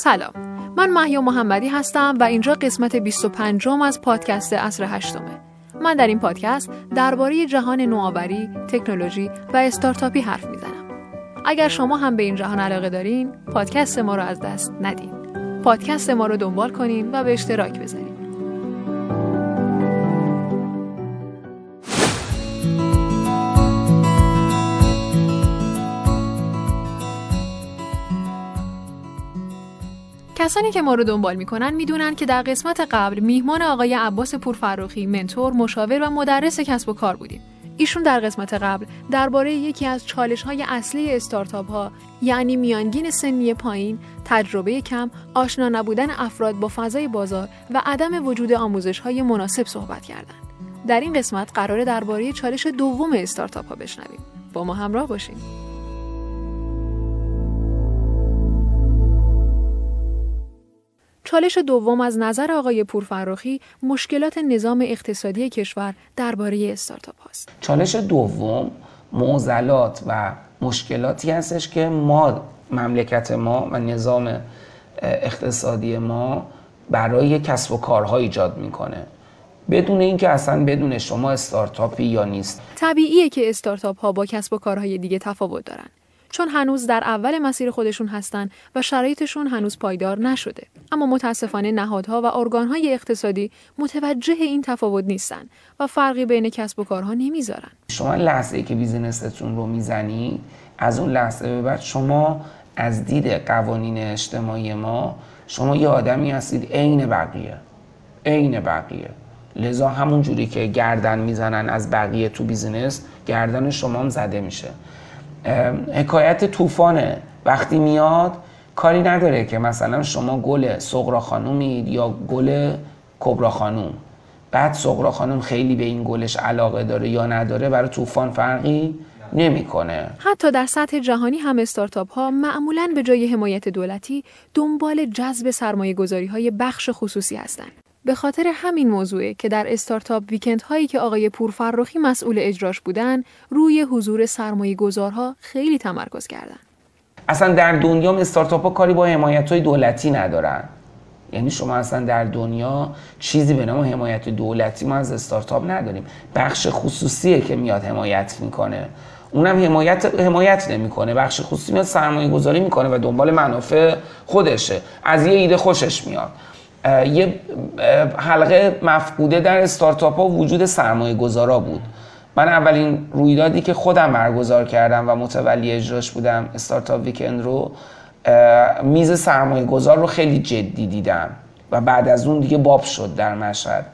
سلام من محیا محمدی هستم و اینجا قسمت 25 از پادکست اصر هشتمه من در این پادکست درباره جهان نوآوری، تکنولوژی و استارتاپی حرف می‌زنم. اگر شما هم به این جهان علاقه دارین، پادکست ما رو از دست ندین. پادکست ما رو دنبال کنین و به اشتراک بذارین. کسانی که ما رو دنبال می‌کنن می‌دونن که در قسمت قبل میهمان آقای عباس پورفروخی منتور، مشاور و مدرس کسب و کار بودیم. ایشون در قسمت قبل درباره یکی از چالش های اصلی استارتاپ ها یعنی میانگین سنی پایین، تجربه کم، آشنا نبودن افراد با فضای بازار و عدم وجود آموزش های مناسب صحبت کردند. در این قسمت قرار درباره چالش دوم استارتاپ ها بشنویم. با ما همراه باشید. چالش دوم از نظر آقای پورفراخی مشکلات نظام اقتصادی کشور درباره استارتاپ هاست. چالش دوم معضلات و مشکلاتی هستش که ما مملکت ما و نظام اقتصادی ما برای کسب و کارها ایجاد می‌کنه. بدون اینکه اصلا بدون شما استارتاپی یا نیست. طبیعیه که استارتاپ ها با کسب و کارهای دیگه تفاوت دارن. چون هنوز در اول مسیر خودشون هستن و شرایطشون هنوز پایدار نشده. اما متاسفانه نهادها و ارگانهای اقتصادی متوجه این تفاوت نیستن و فرقی بین کسب و کارها نمی‌ذارن. شما لحظه ای که بیزینستون رو می‌زنی از اون لحظه به بعد شما از دید قوانین اجتماعی ما شما یه آدمی هستید عین بقیه عین بقیه. لذا همون جوری که گردن می‌زنن از بقیه تو بیزینس گردن شما هم زده میشه. حکایت طوفانه وقتی میاد کاری نداره که مثلا شما گل سغرا خانومید یا گل کبرا خانوم بعد سغرا خانوم خیلی به این گلش علاقه داره یا نداره برای طوفان فرقی نمی‌کنه. حتی در سطح جهانی هم استارتاپ ها معمولا به جای حمایت دولتی دنبال جذب سرمایه گذاری های بخش خصوصی هستند. به خاطر همین موضوعه که در استارتاپ ویکند هایی که آقای پورفرخی مسئول اجراش بودن روی حضور سرمایه گذارها خیلی تمرکز کردن. اصلا در دنیا استارتاپ ها کاری با حمایت های دولتی ندارن. یعنی شما اصلا در دنیا چیزی به نام حمایت دولتی ما از استارتاپ نداریم. بخش خصوصیه که میاد حمایت می‌کنه. اونم حمایت حمایت نمی‌کنه بخش خصوصی میاد سرمایه گذاری می‌کنه و دنبال منافع خودشه از یه ایده خوشش میاد یه حلقه مفقوده در استارتاپ ها وجود سرمایه گذارا بود. من اولین رویدادی که خودم برگزار کردم و متولی اجراش بودم استارتاپ ویکند رو میز سرمایه گذار رو خیلی جدی دیدم و بعد از اون دیگه باب شد در مشهد.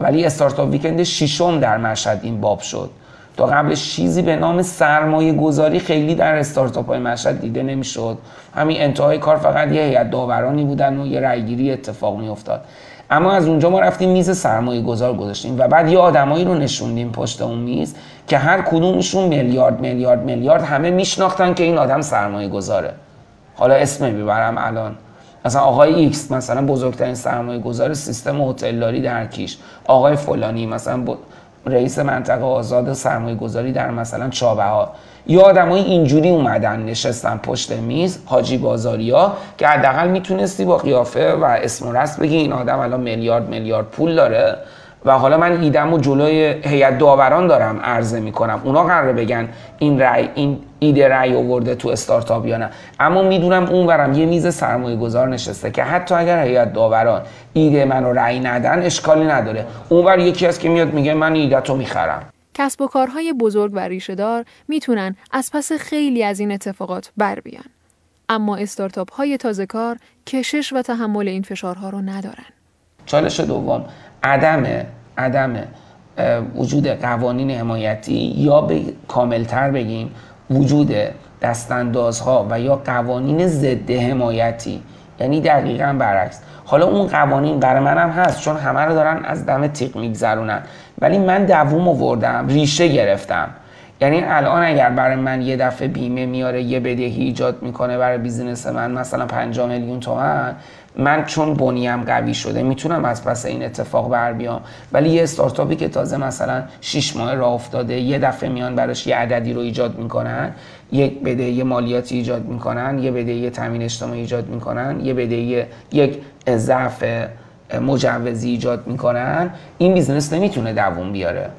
ولی استارتاپ ویکند ششم در مشهد این باب شد. تا قبلش چیزی به نام سرمایه گذاری خیلی در استارتاپ های مشهد دیده نمی‌شد. همین انتهای کار فقط یه هیئت داورانی بودن و یه رأیگیری اتفاق می افتاد اما از اونجا ما رفتیم میز سرمایه گذار گذاشتیم و بعد یه آدمایی رو نشوندیم پشت اون میز که هر کدومشون میلیارد میلیارد میلیارد همه میشناختن که این آدم سرمایه گذاره حالا اسم می‌برم الان. مثلا آقای X مثلا بزرگترین سرمایه گذار سیستم هتلداری در کیش. آقای فلانی مثلا رئیس منطقه آزاد سرمایه گذاری در مثلا چابهار. یا آدمای اینجوری اومدن نشستن پشت میز حاجی بازاریا که حداقل می‌تونستی با قیافه و اسم و رسم بگی این آدم الان میلیارد میلیارد پول داره. و حالا من ایدم و جلوی هیئت داوران دارم عرضه می‌کنم. اونا قراره بگن این رأی این ایده رأی آورده تو استارتاپ یا نه. اما می‌دونم اونورم یه میز سرمایه گذار نشسته که حتی اگر هیئت داوران ایده منو رأی ندن اشکالی نداره. اونور یکی از که میاد میگه من ایده تو می‌خرم. کسب و کارهای بزرگ و ریشهدار می‌تونن از پس خیلی از این اتفاقات بر بیان. اما استارتاپ های تازه کار کشش و تحمل این فشارها رو ندارن. چالش دوم. عدم عدم وجود قوانین حمایتی یا به کاملتر بگیم وجود دستاندازها و یا قوانین ضد حمایتی. یعنی دقیقا برعکس. حالا اون قوانین برای منم هست چون همه رو دارن از دم تیغ میگذرونن. ولی من دووم آوردم ریشه گرفتم. یعنی الان اگر برای من یه دفعه بیمه میاره یه بدهی ایجاد می‌کنه برای بیزینس من مثلا 5 میلیون تومن من چون بنیم قوی شده می‌تونم از پس این اتفاق بر بیام. ولی یه استارتاپی که تازه مثلا 6 ماه راه افتاده یه دفعه میان براش یه عددی رو ایجاد می‌کنن یک بدهی مالیاتی ایجاد می‌کنن یه بدهی تامین اجتماعی ایجاد می‌کنن یه بدهی یک ضعف مجوزی ایجاد می‌کنن. این business نمی‌تونه دووم بیاره.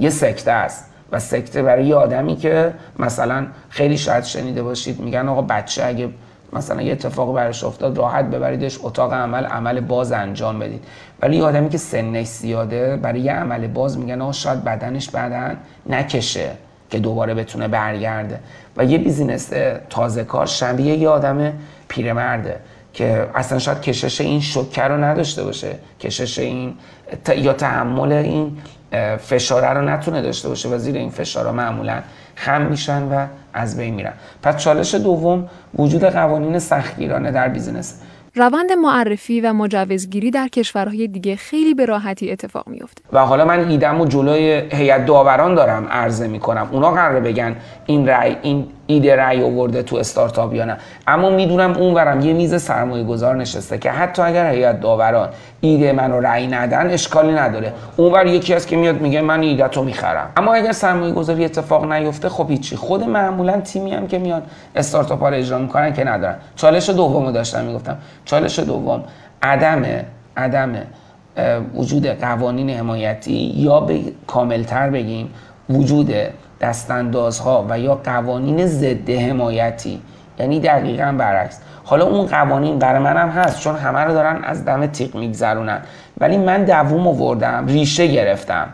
یه سکته است. و سکته برای یه آدمی که مثلا خیلی شاید شنیده باشید میگن آقا بچه اگه مثلا یه اتفاق براش افتاد راحت ببریدش اتاق عمل عمل باز انجام بدید. ولی یه آدمی که سنش زیاده برای یه عمل باز میگن آقا شاید بدنش بدن نکشه که دوباره بتونه برگرده. و یه business تازه کار شبیه یه آدم پیرمرده که اصلا شاید کشش این شکر رو نداشته باشه. کشش این یا تحمل این فشاره رو نتونه داشته باشه و زیر این فشارا معمولا خم میشن و از بین میرن. پس چالش دوم وجود قوانین سختگیرانه در بیزینس روند معرفی و مجوزگیری در کشورهای دیگه خیلی به راحتی اتفاق میفته و حالا من ایدم و جلوی هیئت داوران دارم عرضه می‌کنم. اونا قراره بگن این رأی این ایده رأی آورده تو استارتاپ یا نه. اما می‌دونم اونورم یه میز سرمایه گذار نشسته که حتی اگر هیئت داوران ایده منو رأی ندن اشکالی نداره. اونور یکی هست که میاد میگه من ایده تو می‌خرم. اما اگر سرمایه گذاری اتفاق نیفته خب هیچی. خود معمولا تیمی هم که میان استارتاپ ها رو اجرا می‌کنن که ندارن. چالش دومو داشتم می‌گفتم. چالش دوم عدم عدم وجود قوانین حمایتی یا به کاملتر بگیم وجود دستاندازها و یا قوانین ضد حمایتی. یعنی دقیقا برعکس. حالا اون قوانین برای منم هست چون همه رو دارن از دم تیغ میگذرونن. ولی من دووم آوردم ریشه گرفتم.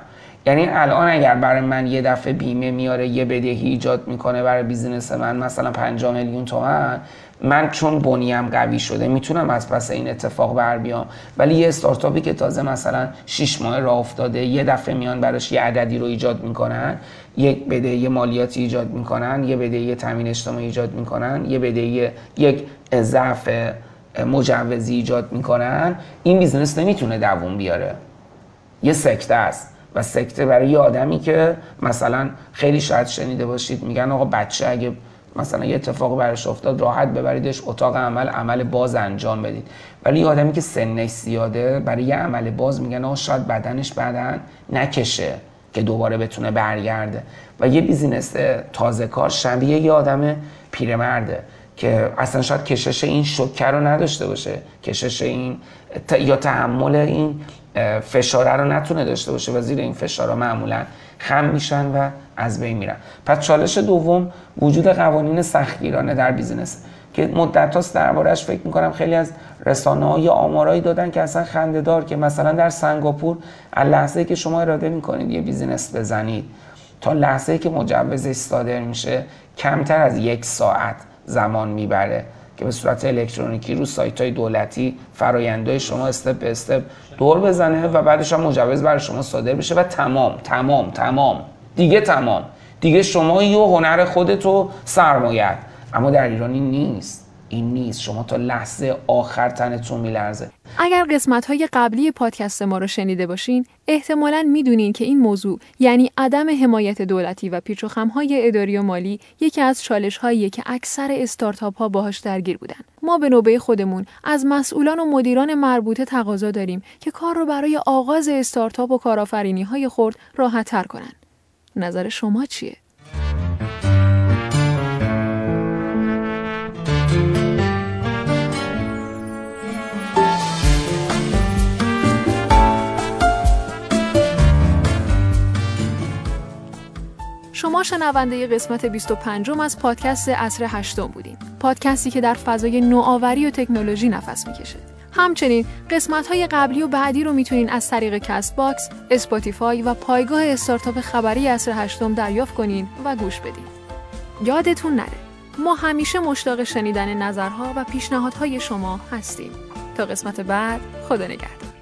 یعنی الان اگر برای من یه دفعه بیمه میاره یه بدهی ایجاد می‌کنه برای بیزینس من مثلا 5 میلیون تومن من چون بنیم قوی شده می‌تونم از پس این اتفاق بر بیام. ولی یه استارتاپی که تازه مثلا 6 ماه راه افتاده یه دفعه میان براش یه عددی رو ایجاد می‌کنن یک بدهی مالیاتی ایجاد می‌کنن یه بدهی تامین اجتماعی ایجاد می‌کنن یه بدهی یک ضعف مجوزی ایجاد می‌کنن این business نمی‌تونه دووم بیاره. یه سکته است. و سکته برای یه آدمی که مثلا خیلی شاید شنیده باشید میگن آقا بچه اگه مثلا یه اتفاق براش افتاد راحت ببریدش اتاق عمل عمل باز انجام بدید. ولی یه آدمی که سنش زیاده برای یه عمل باز میگن آقا شاید بدنش بدن نکشه که دوباره بتونه برگرده. و یه business تازه کار شبیه یه آدم پیرمرده. که اصلا شاید کشش این شوک رو نداشته باشه. کشش این یا تحمل این فشاره رو نتونه داشته باشه و زیر این فشارها معمولا خم میشن و از بین میرن. پس چالش دوم وجود قوانین سختگیرانه در business. که مدت هاست دربارهش فکر می‌کنم خیلی از رسانه ها یه آمارایی دادن که اصلا خنده دار که مثلا در سنگاپور از لحظه که شما اراده می‌کنید یه بیزینس بزنید تا لحظه که مجوزش صادر میشه کمتر از یک ساعت. زمان می‌بره که به صورت الکترونیکی رو سایت های دولتی فرایندهای شما استپ به استپ دور بزنه و بعدش هم مجوز برای شما صادر بشه و تمام تمام تمام. دیگه تمام. دیگه شما یه هنر خودتو سرمایت اما در ایرانی نیست. این نیست. شما تا لحظه آخر تنتون میلرزه. اگر قسمت های قبلی پادکست ما رو شنیده باشین احتمالا می‌دونین که این موضوع یعنی عدم حمایت دولتی و پیچ و های اداری و مالی یکی از چالش هایی که اکثر استارتاپ ها باهاش درگیر بودن. ما به نوبه خودمون از مسئولان و مدیران مربوطه تقاضا داریم که کار رو برای آغاز استارتاپ و کارآفرینی های خرد راحت تر کنن. نظر شما چیه؟ شنونده قسمت 25 از پادکست عصر هشتم بودین. پادکستی که در فضای نوآوری و تکنولوژی نفس می‌کشه. همچنین قسمت های قبلی و بعدی رو می‌تونین از طریق Castbox، Spotify و پایگاه استارتاپ خبری عصر هشتم دریافت کنین و گوش بدین. یادتون نره ما همیشه مشتاق شنیدن نظرها و پیشنهادهای شما هستیم. تا قسمت بعد خدا نگهدار.